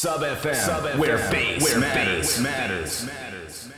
Sub FM, Sub FM where bass where matters. Bass matters. matters.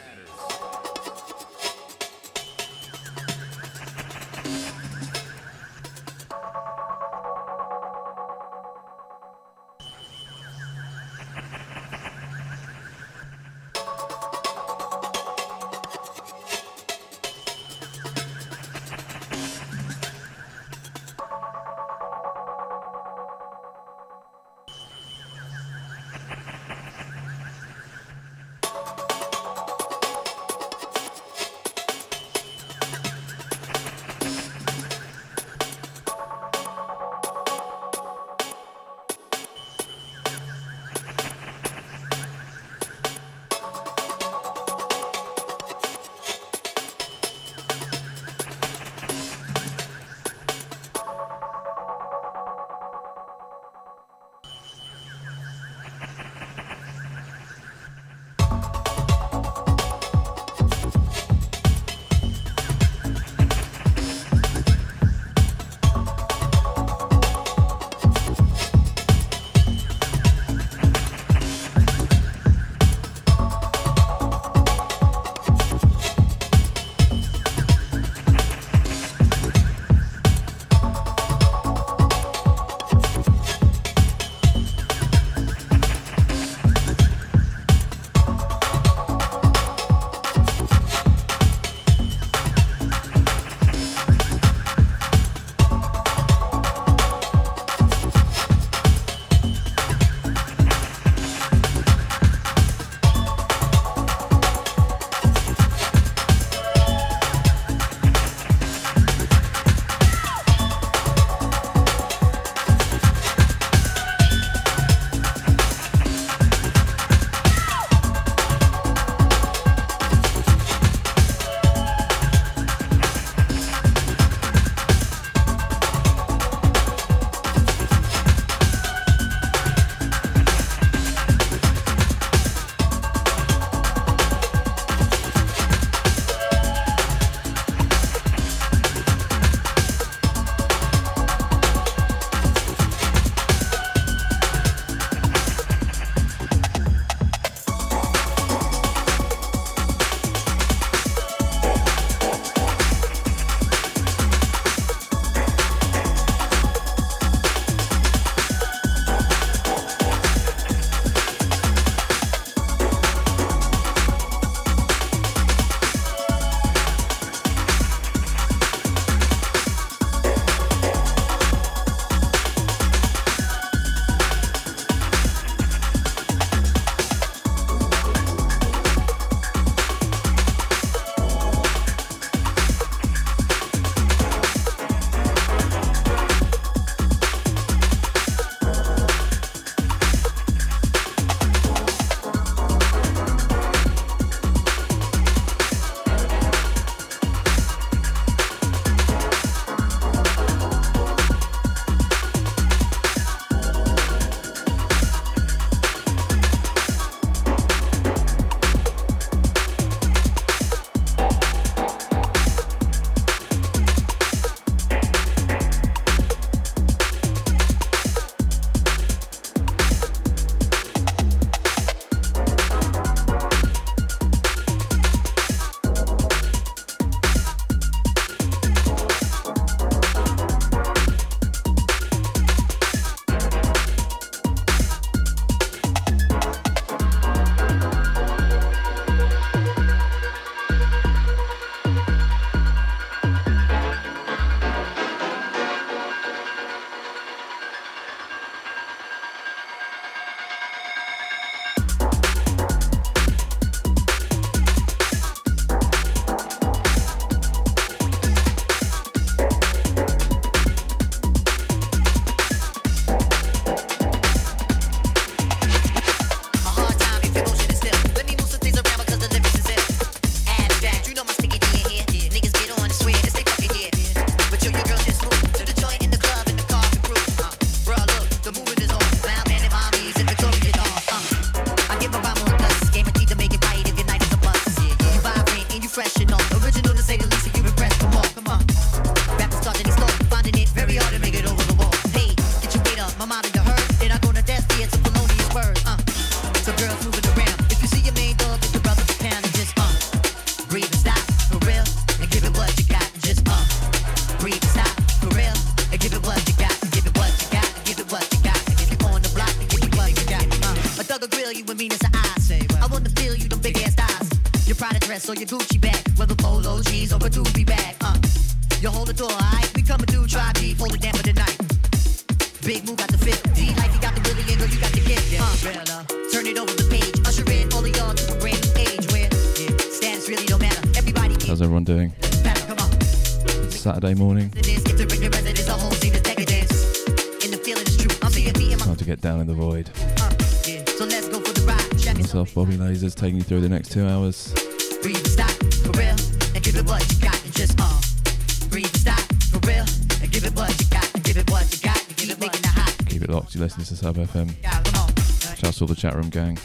Keep it locked. You listen to Sub FM. Yeah, come on. Shouts to all the chat room gang.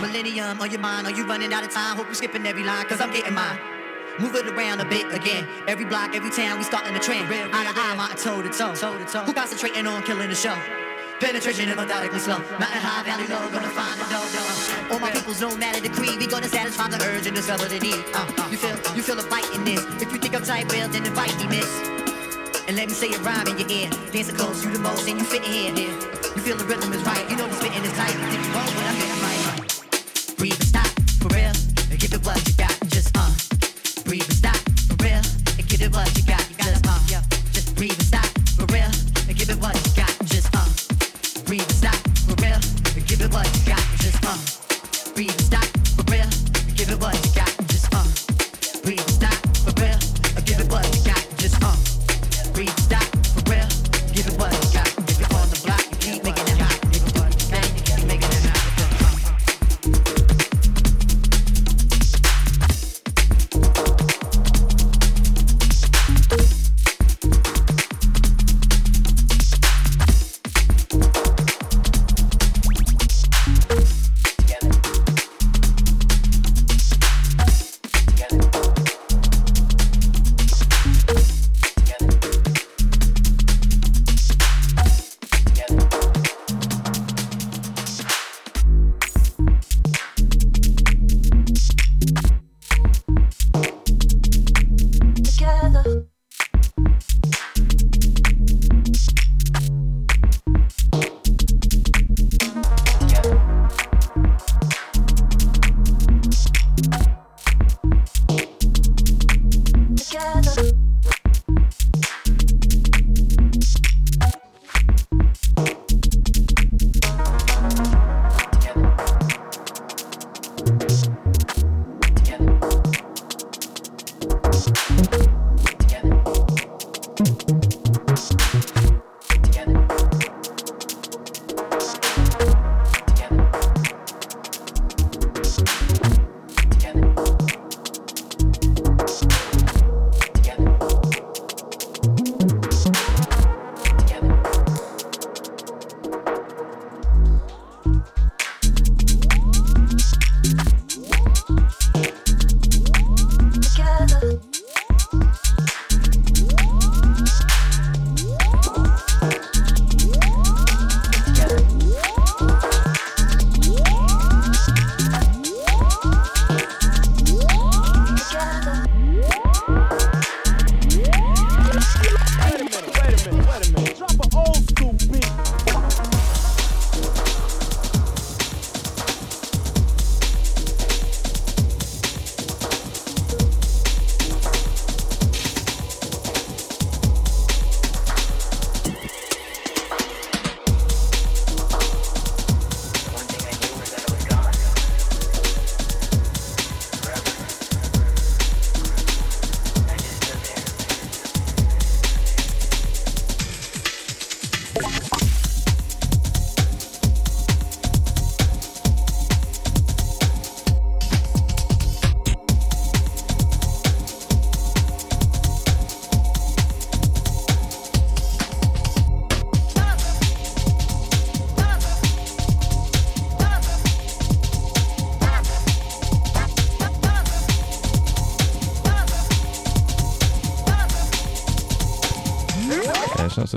Millennium on your mind, are you running out of time? Hope you're skipping every line, cause I'm getting mine. Move it around a bit again. Every block, every town, we starting a trend. Real, eye to eye, my toe to toe. toe to toe. Who concentrating on killing the show? Penetration is methodically slow. Mountain high, valley low, gonna find the people's no matter the creed. We gonna satisfy the urge and discover the need. Uh, uh, you feel, you feel a bite in this. If you think I'm tight, well then invite me, miss. And let me say a rhyme in your ear. Dancing close, you the most, and you fit here. here. You feel the rhythm is right. You know this fitting is tight. You think you wrong, but I'm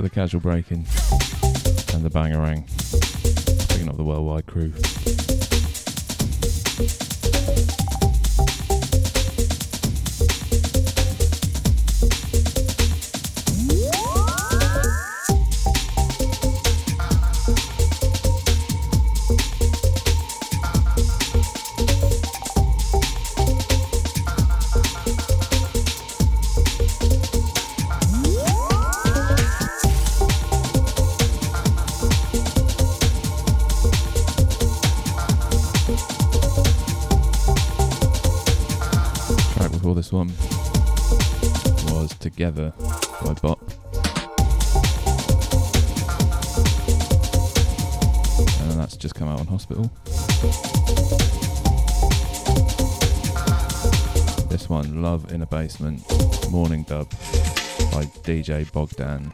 the casual breaking and the bangerang. Picking up the worldwide crew. Morning Dub by DJ Bogdan.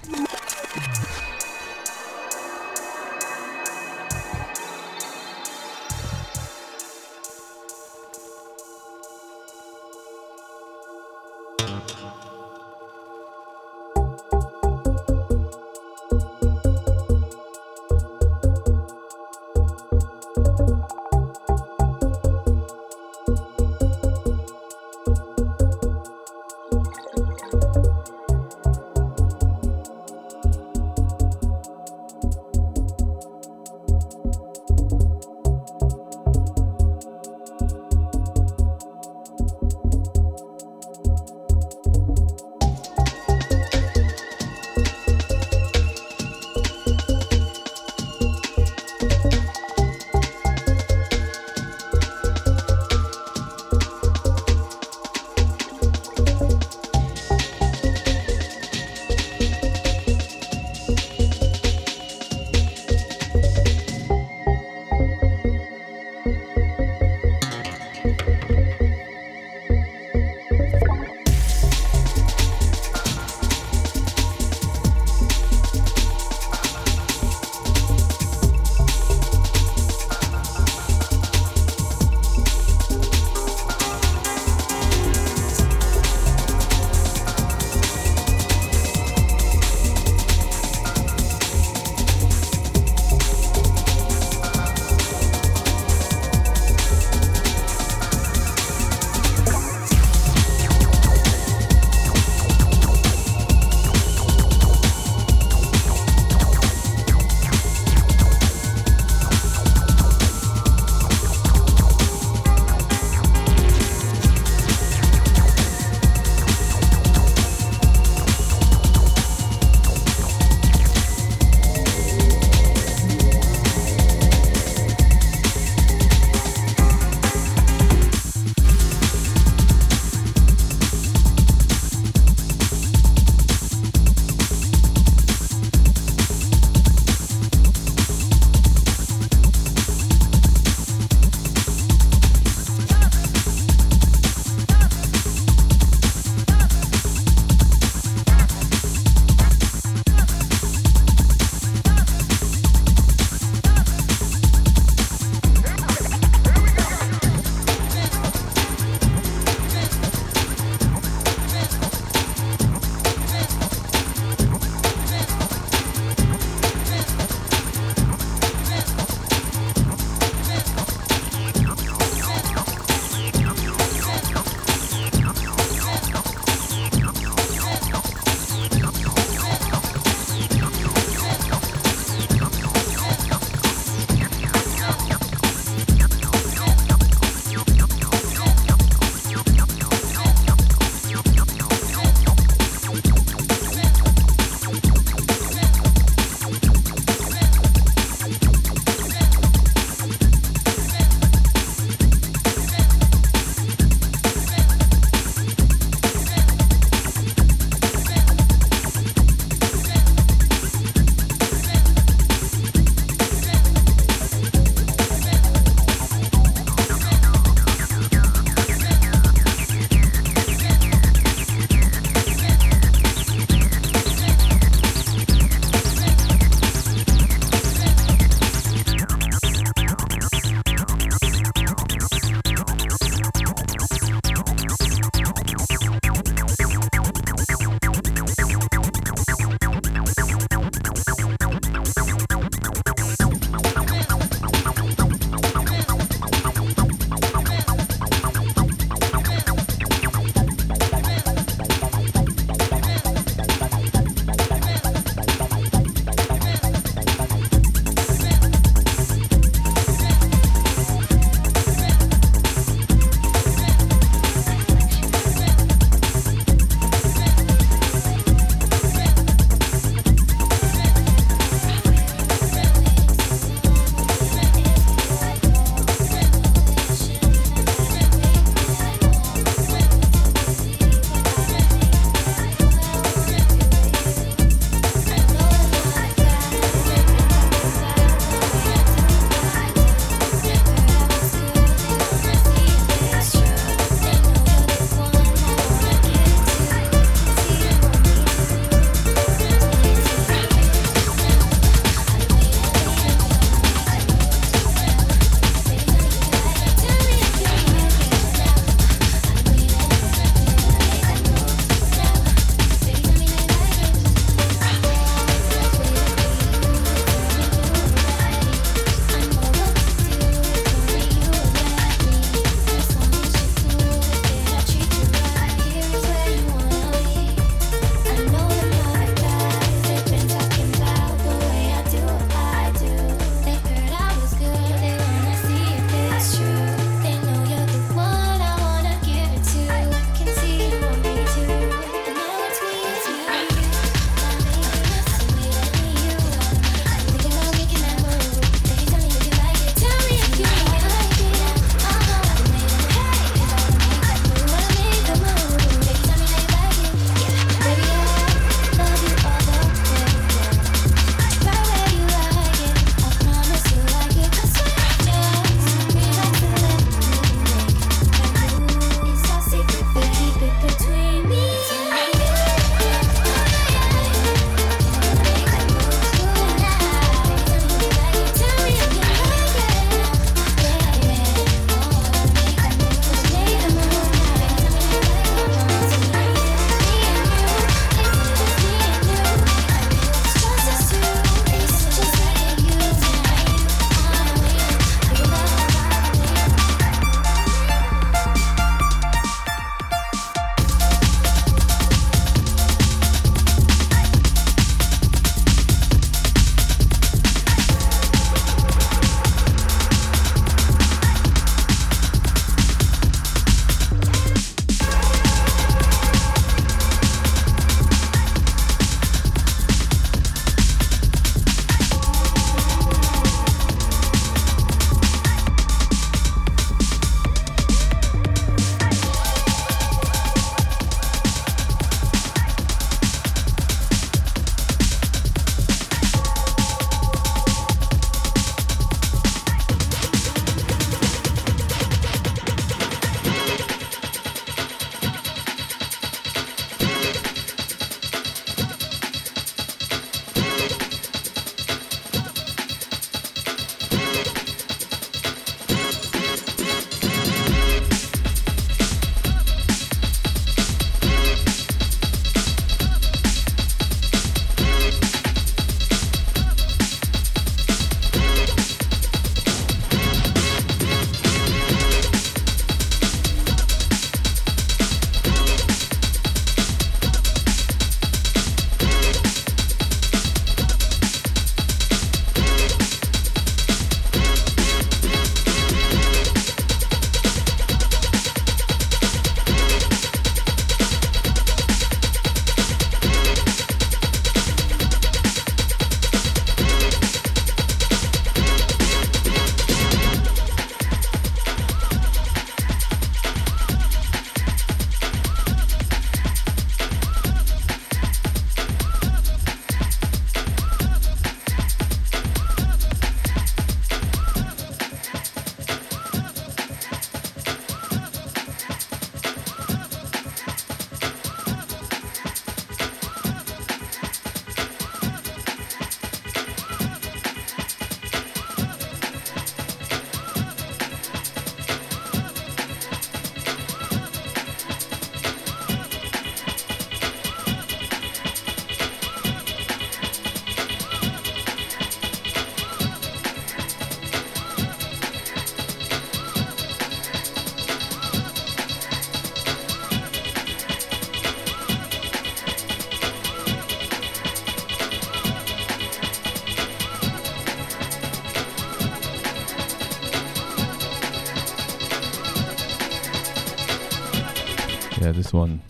This one,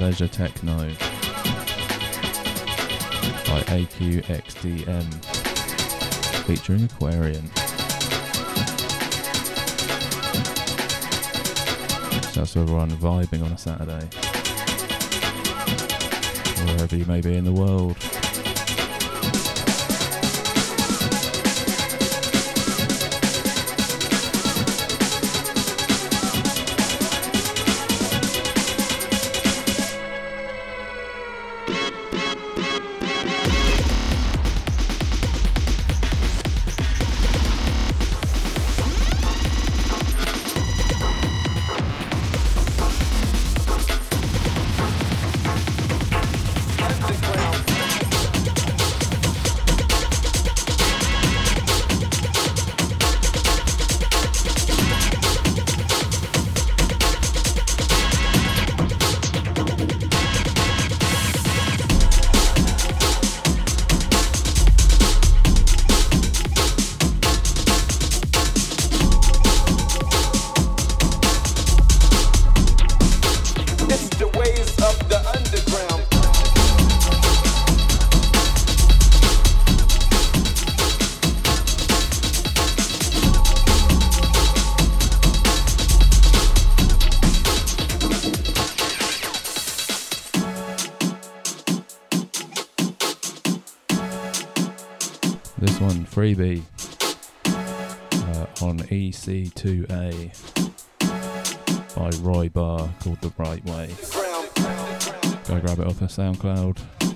Leisure Techno by AQXDM, featuring Aquarian. Shouts to everyone vibing on a Saturday, wherever you may be in the world. Uh, on EC2A by Roy Barr, called The Right Way. Go grab it off the SoundCloud.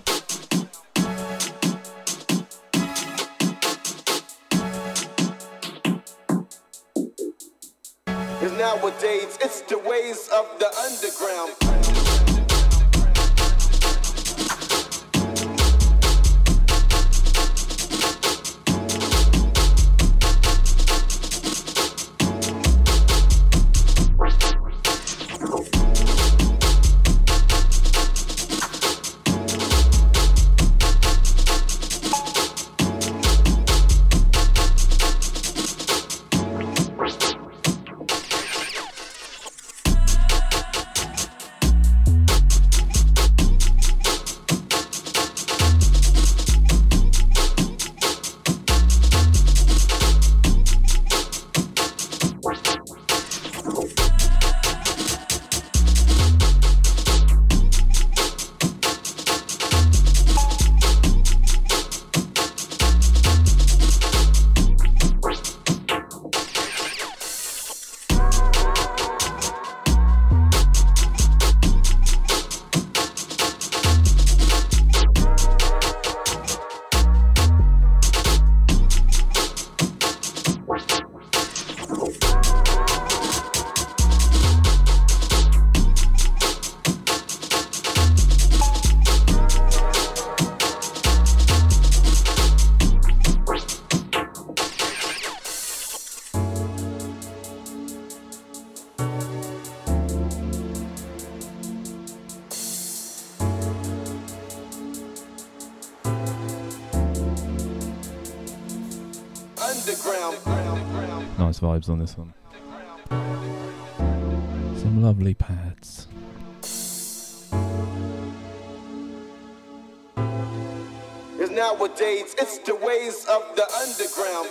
Vibes on this one. Some lovely pads. Cause nowadays it's the ways of the underground.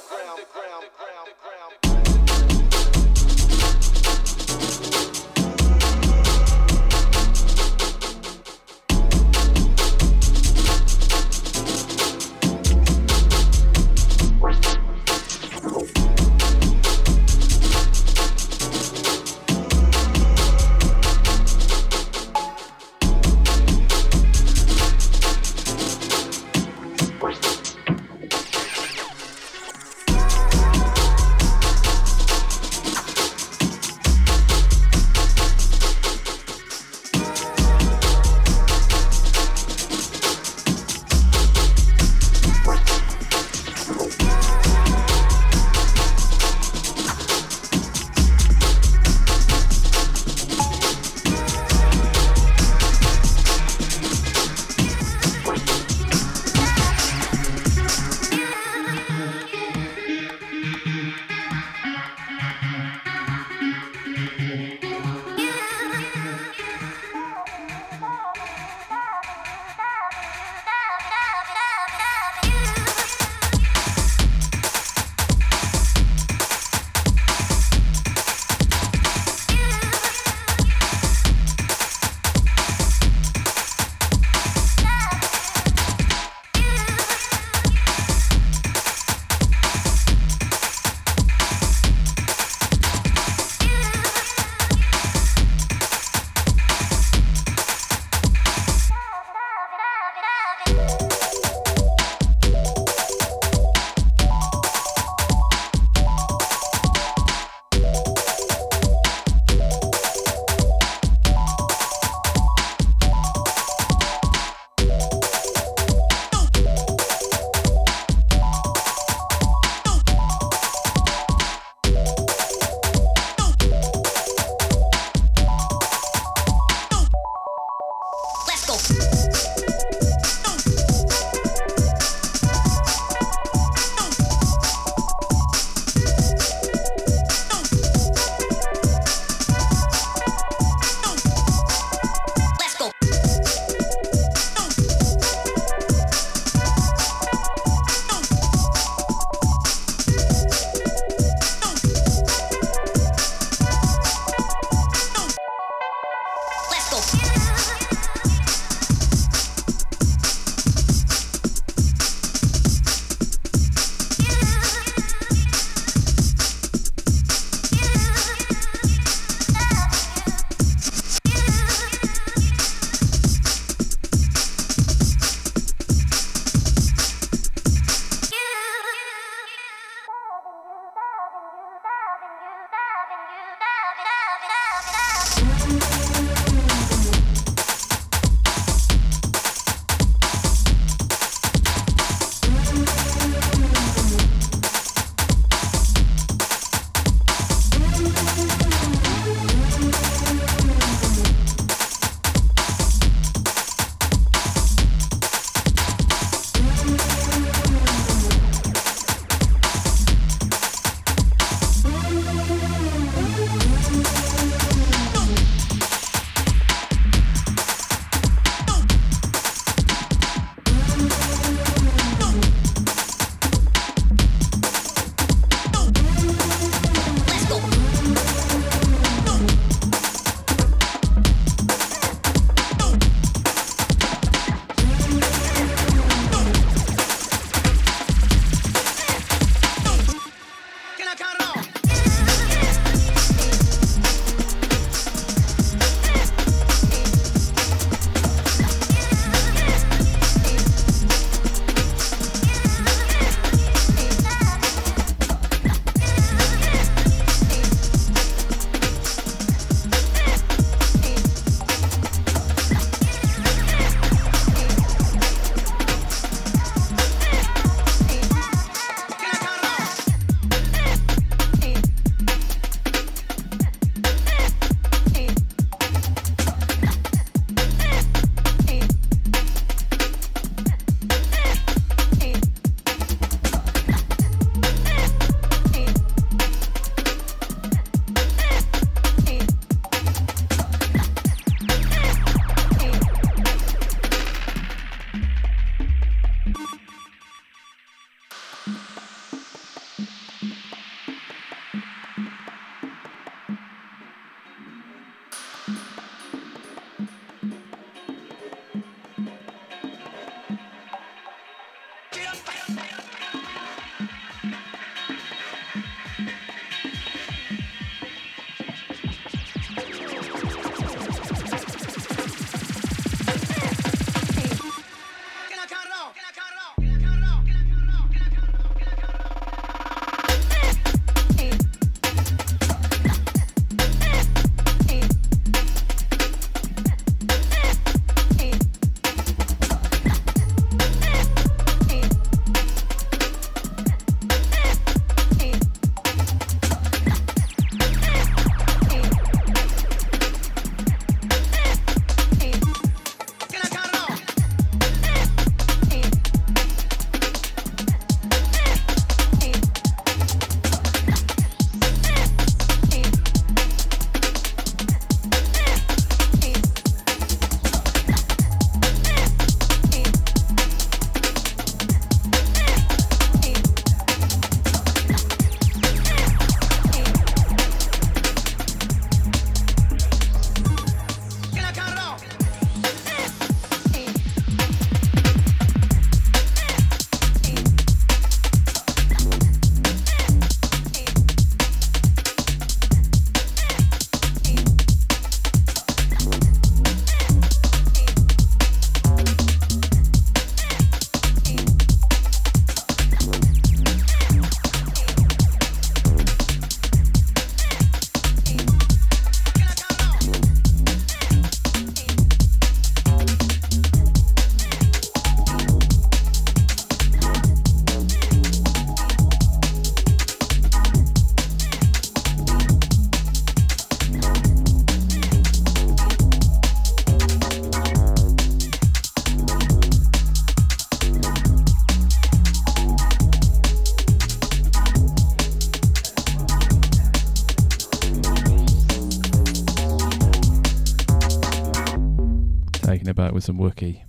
With some Wookie.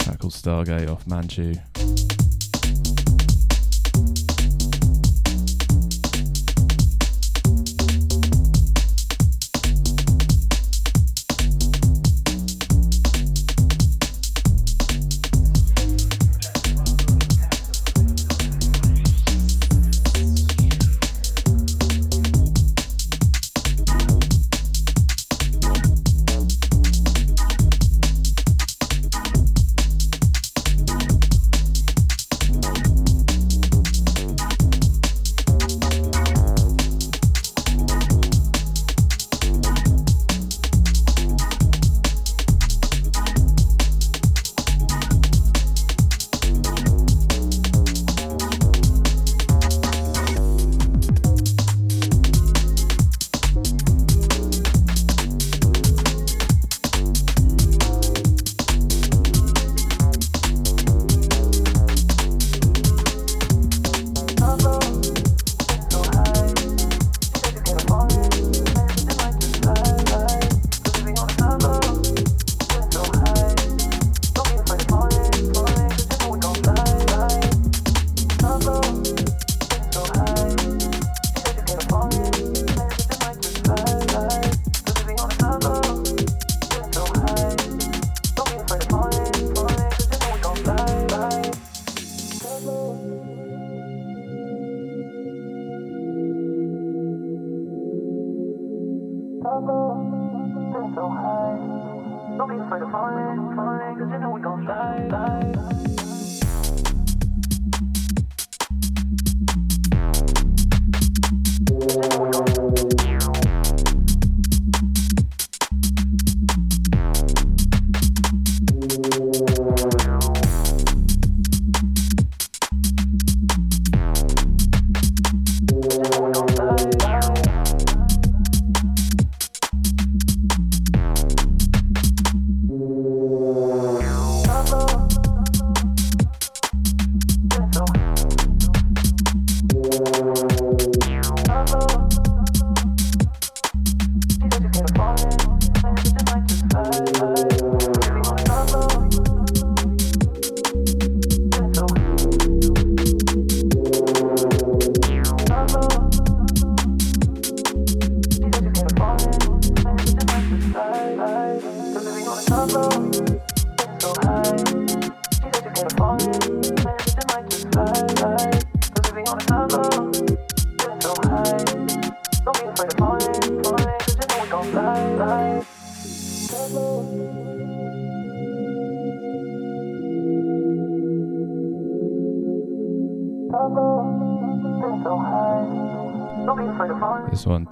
Track called Stargate off Manchu.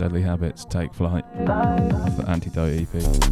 Deadly Habits, Take Flight, off the Antidote EP.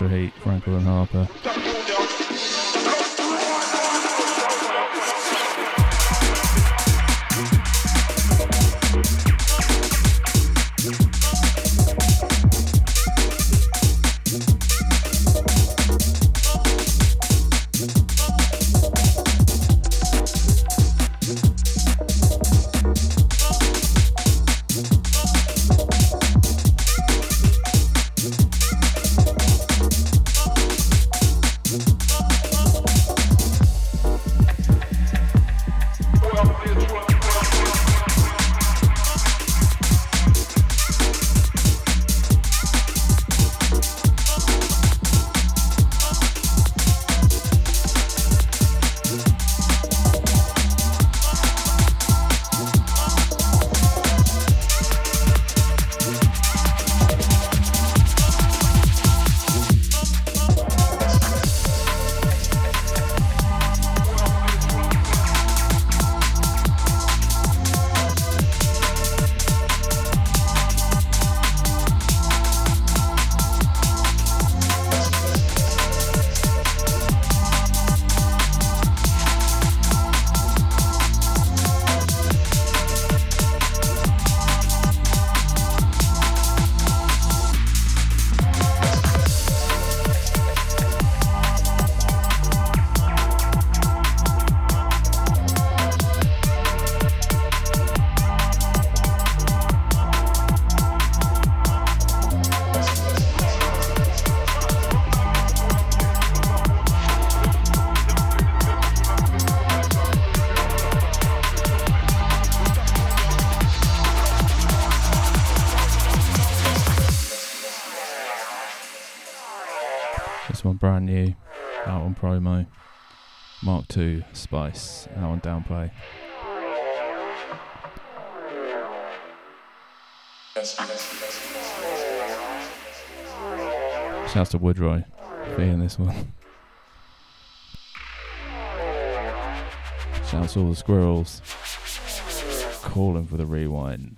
Ultra Heat, promo. Mark II Spice out on downplay. Shouts to Woodroy for hearing this one. Shouts to all the squirrels calling for the rewind.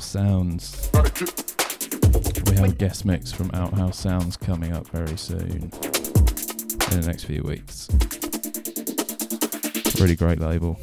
Sounds. We have a guest mix from Outhouse Sounds coming up very soon in the next few weeks. Really great label.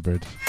Track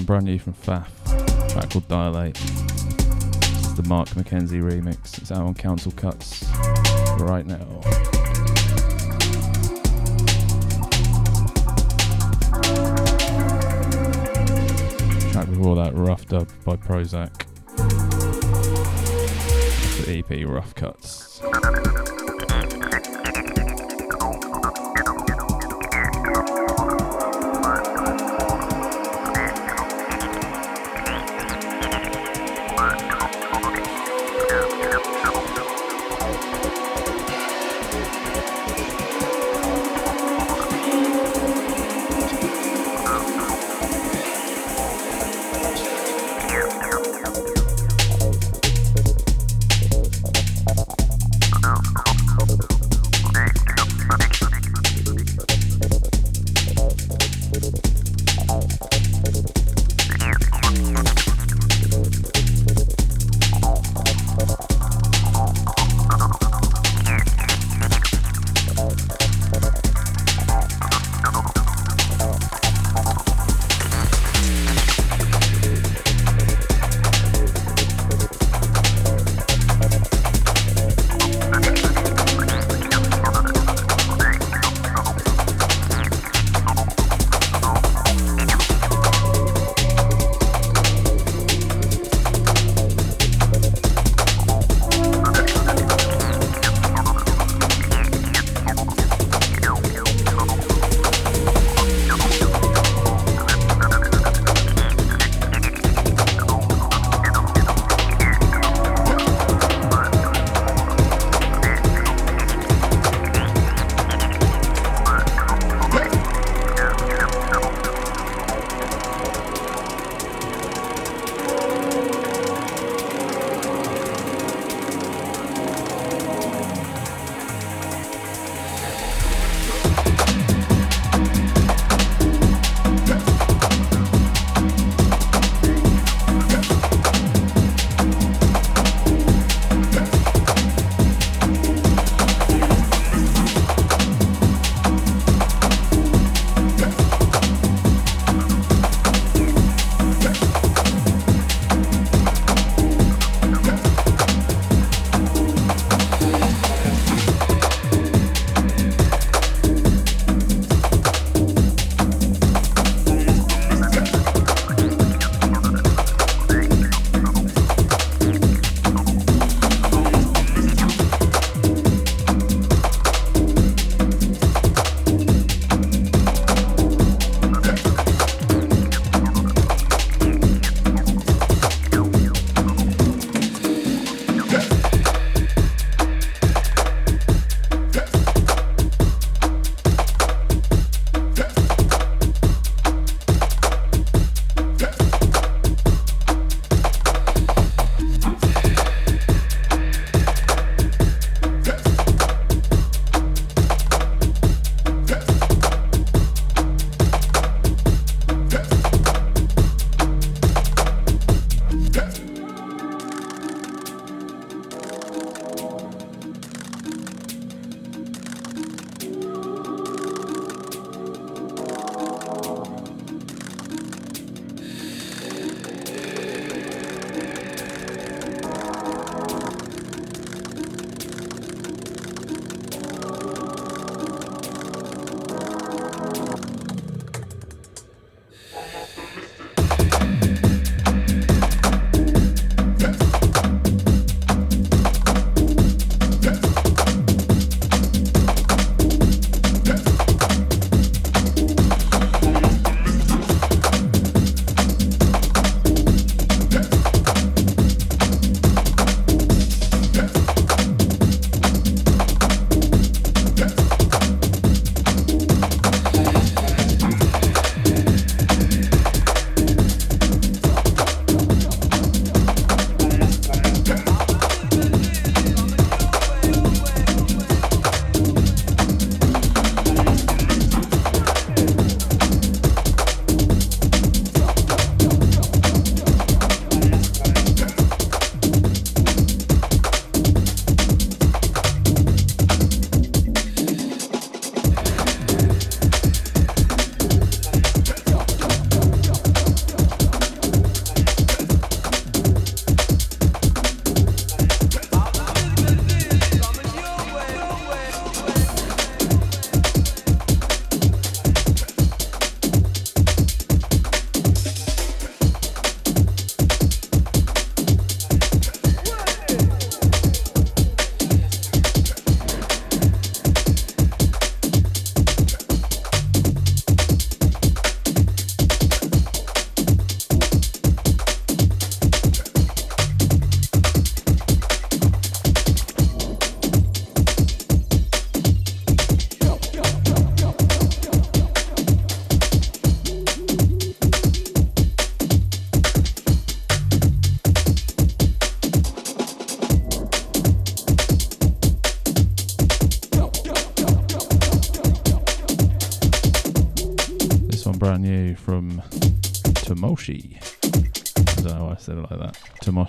Hybrid. brand new from Faf, track called Dilate. Is the Mark McKenzie remix. It's out on Council Cuts right now. track Before that, Rough Dub by Prozac. The EP Rough Cuts.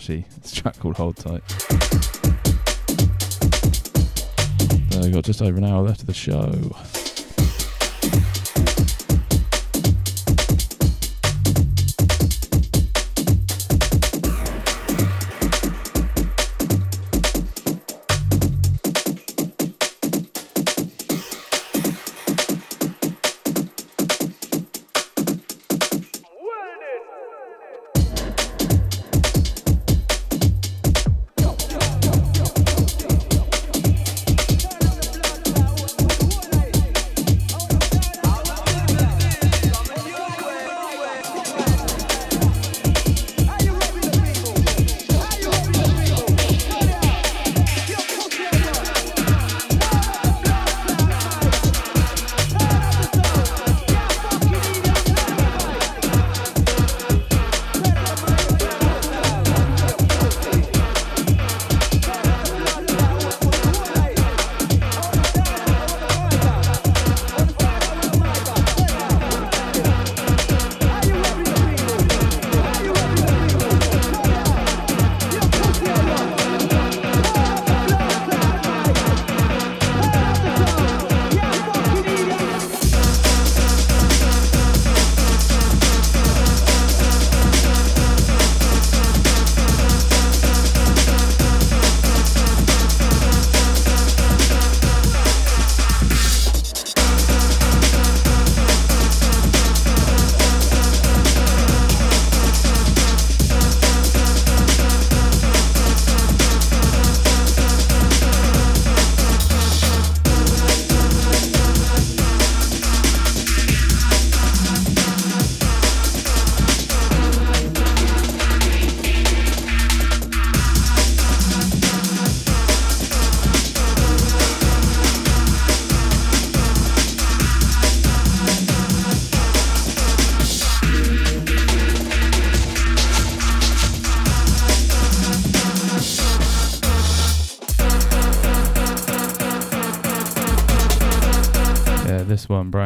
Tomoshi. It's a track called Hold Tight. So we've got just over an hour left of the show.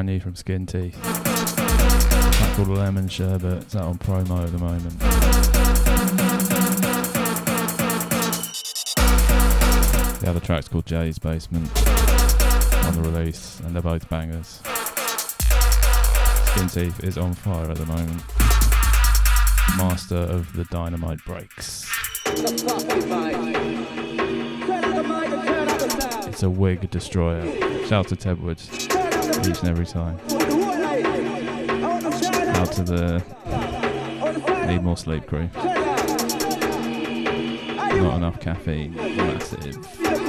Brand new from Skin Teeth. Track called Lemon Sherbet. It's out on promo at the moment. The other track's called Jay's Basement on the release, and they're both bangers. Skin Teeth is on fire at the moment. Master of the dynamite breaks. It's a wig destroyer. Shout to Ted Woods each and every time. Out to the Need More Sleep crew. Not enough caffeine. Massive.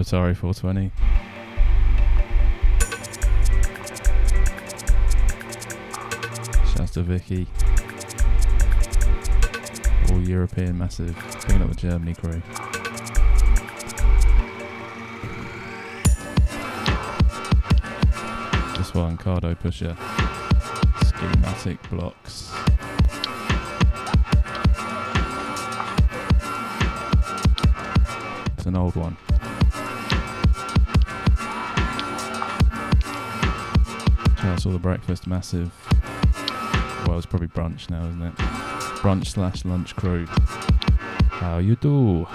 Atari 420. Shouts to Vicky. All European massive. Picking up the Germany crew. This one, Cardopusher. Schematic blocks. It's an old one. Shouts all the breakfast massive. Well, it's probably brunch now, isn't it? Brunch slash lunch crew. How you do?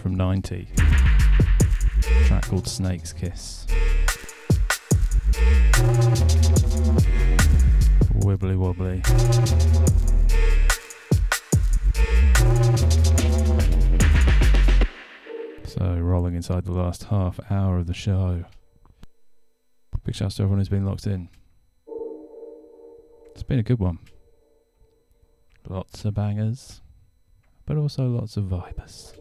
From 90. track called Snake's Kiss. Wibbly wobbly. So, rolling inside the last half hour of the show. Big shouts to everyone who's been locked in. It's been a good one. Lots of bangers, but also lots of vibers.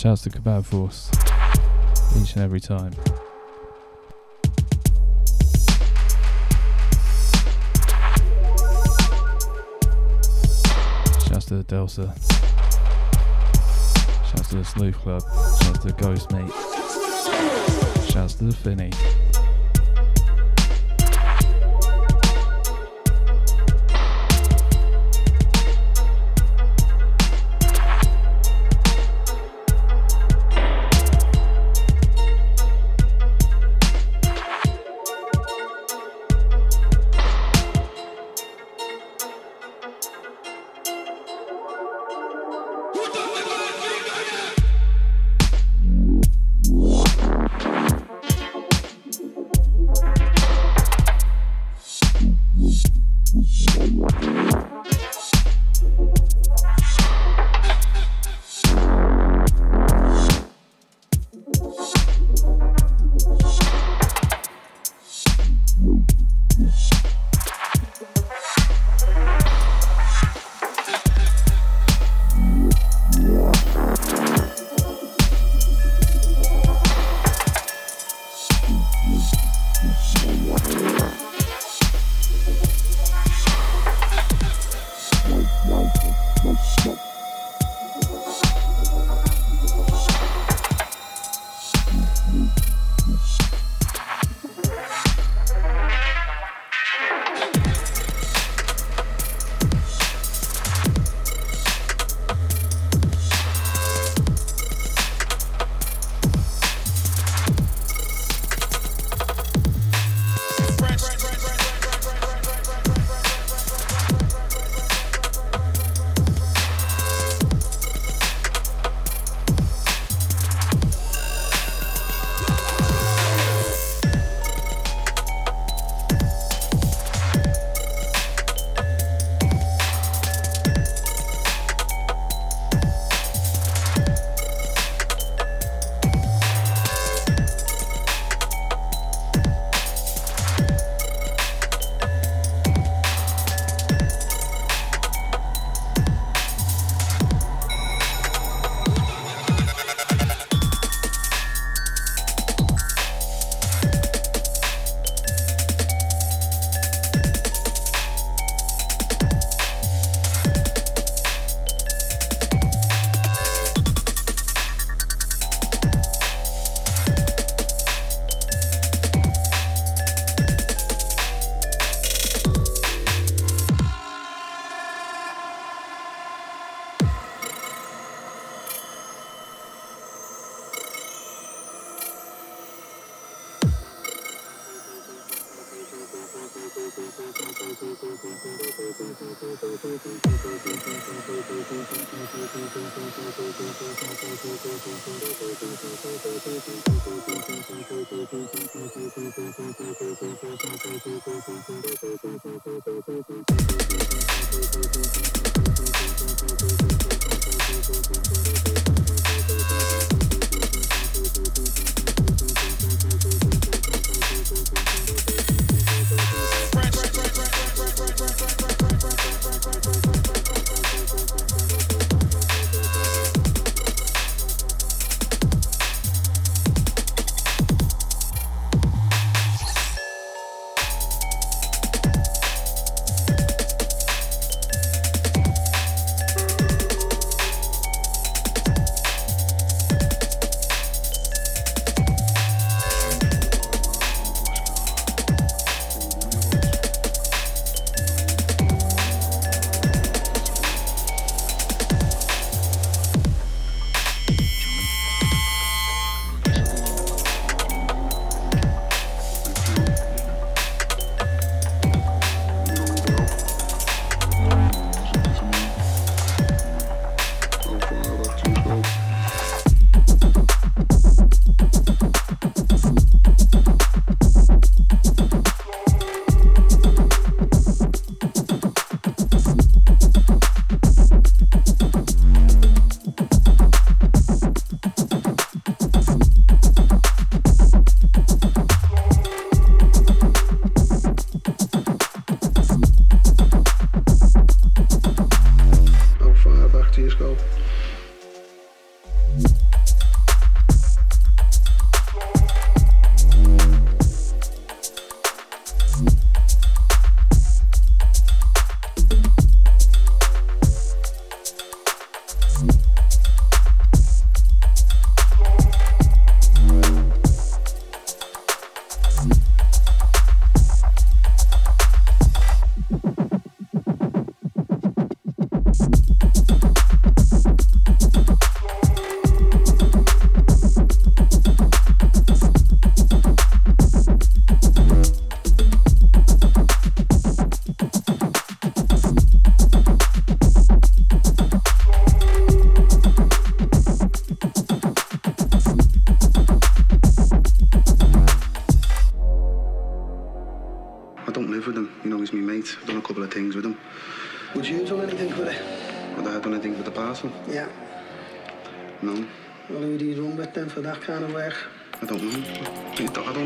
Shouts to Kebab Force each and every time. Shouts to the Delta. Shouts to the Sleuth Club. Shouts to the Ghost Mate. Shouts to the Finny.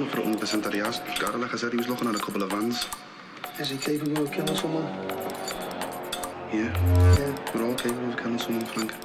For 100% that he has. Gareth, like I said, he was looking at a couple of vans. Is he capable of killing someone? Yeah, Yeah. we're all capable of killing someone, Frank.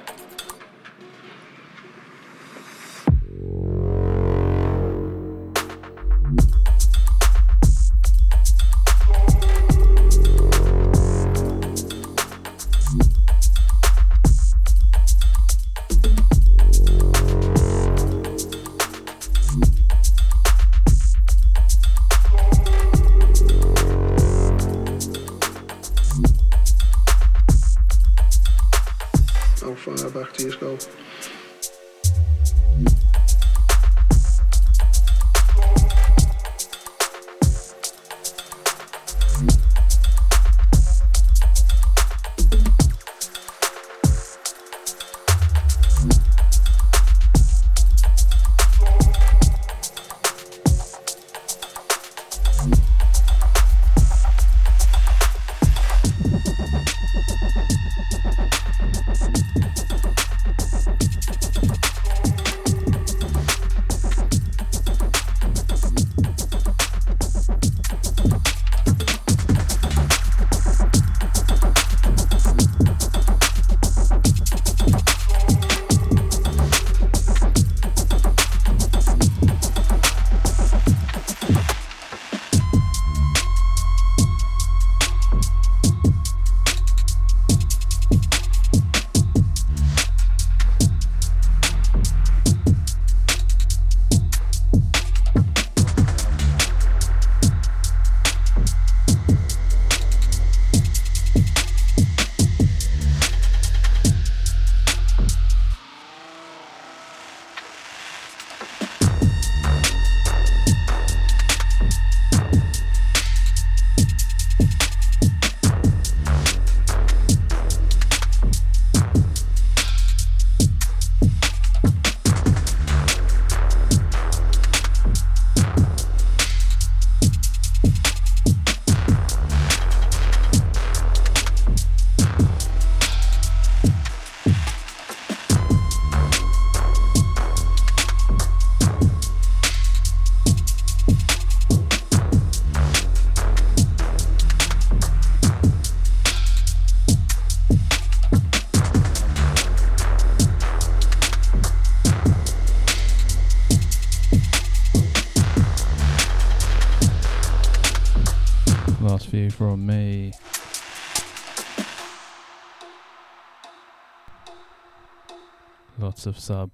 Of sub.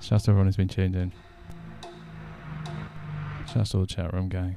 Shouts to everyone who's been tuned in. Shouts to all the chat room gang.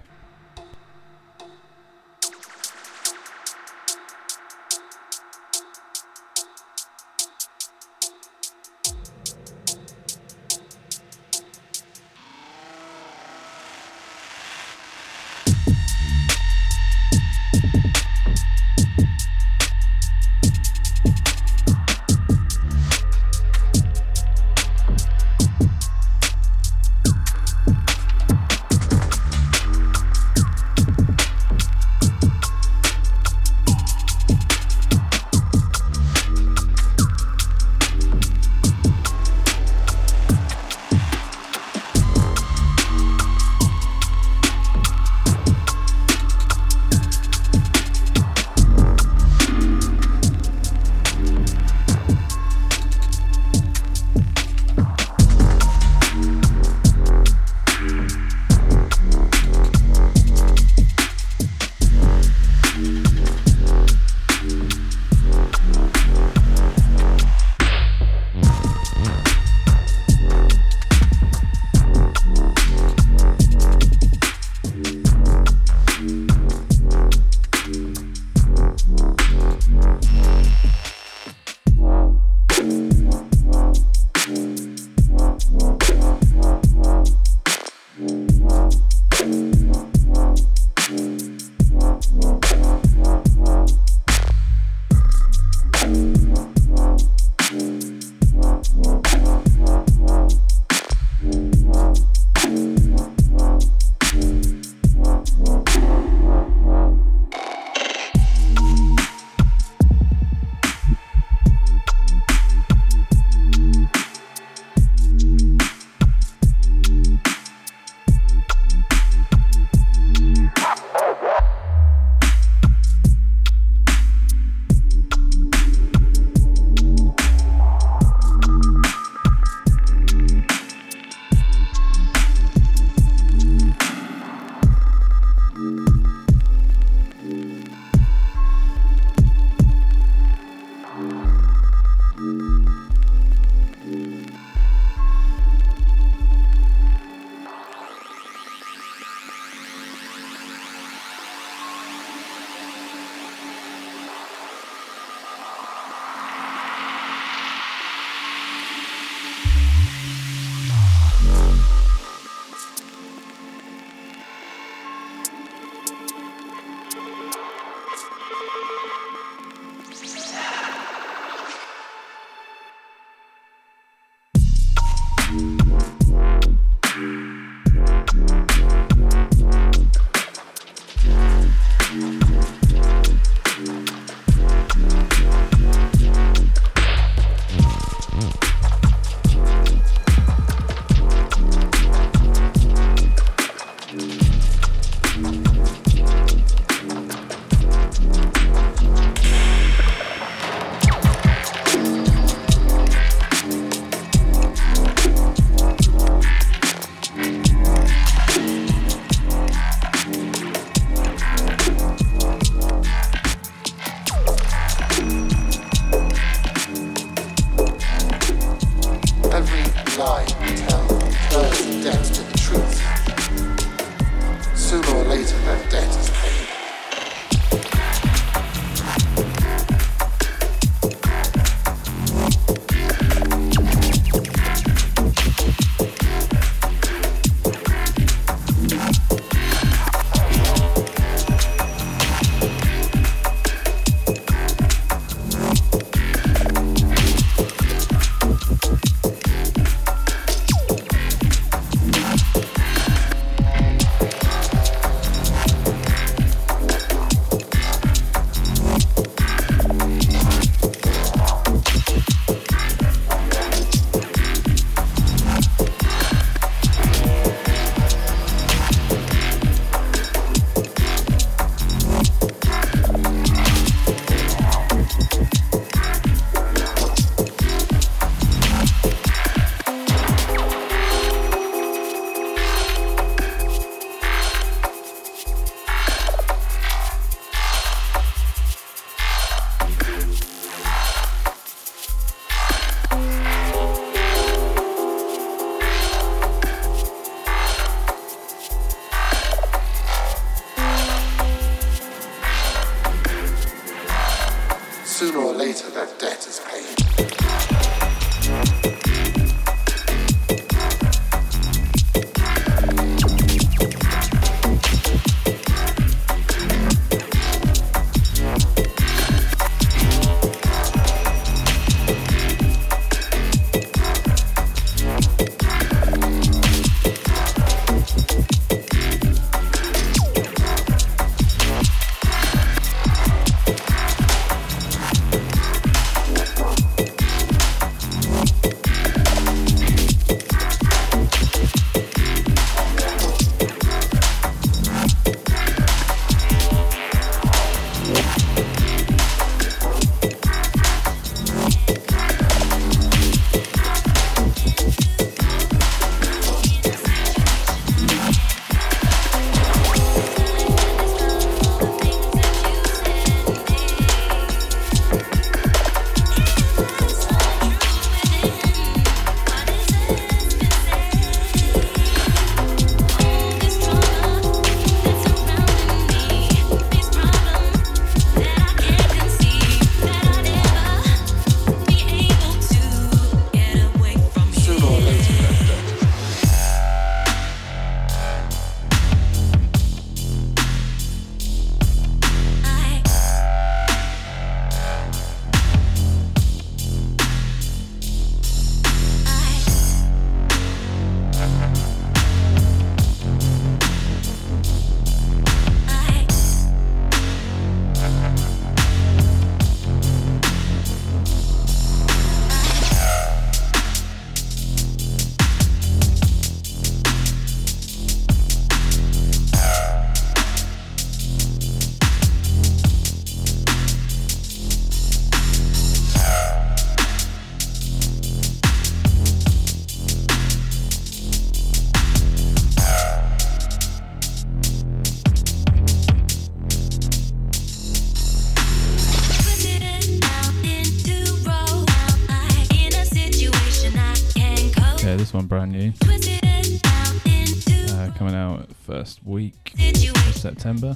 September.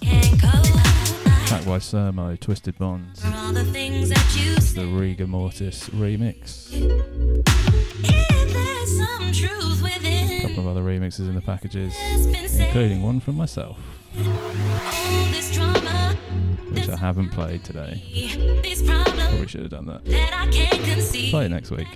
Track by Sermo, Twisted Bonds. The Riga Mortis remix. A couple of other remixes in the packages, including one from myself, which I haven't played today. Probably should have done that. Play it next week.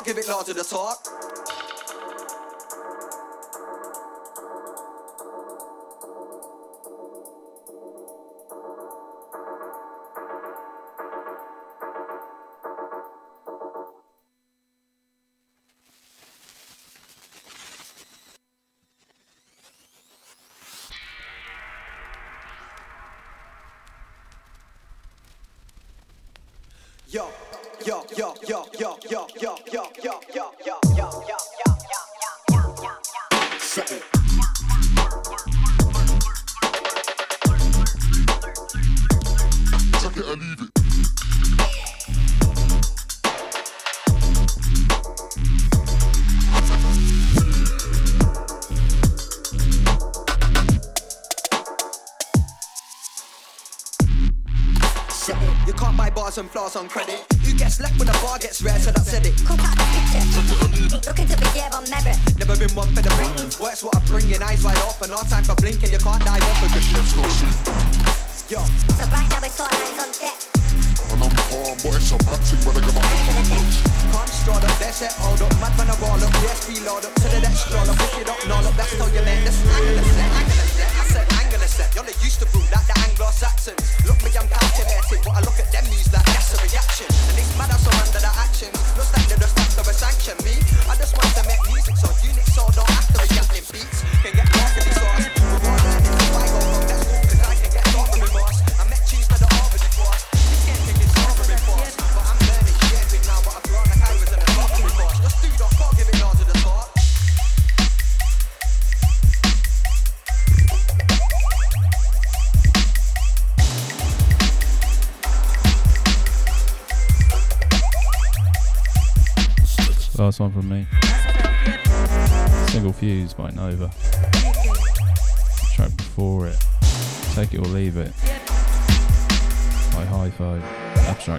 I'll give it law to the talk. yo, yo, yo, yo, yo, yo.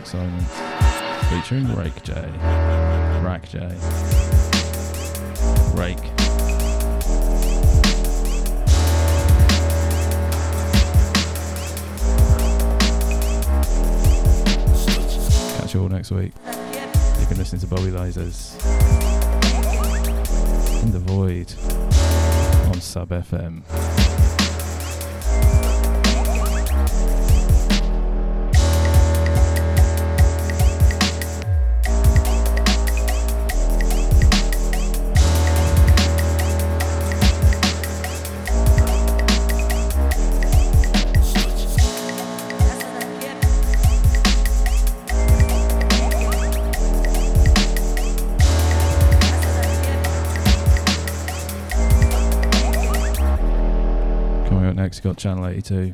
Mike Simon featuring Rake J. Rake J. Rake. Catch you all next week. You can listen to Bobby Lasers in the void on Sub FM. Channel 82.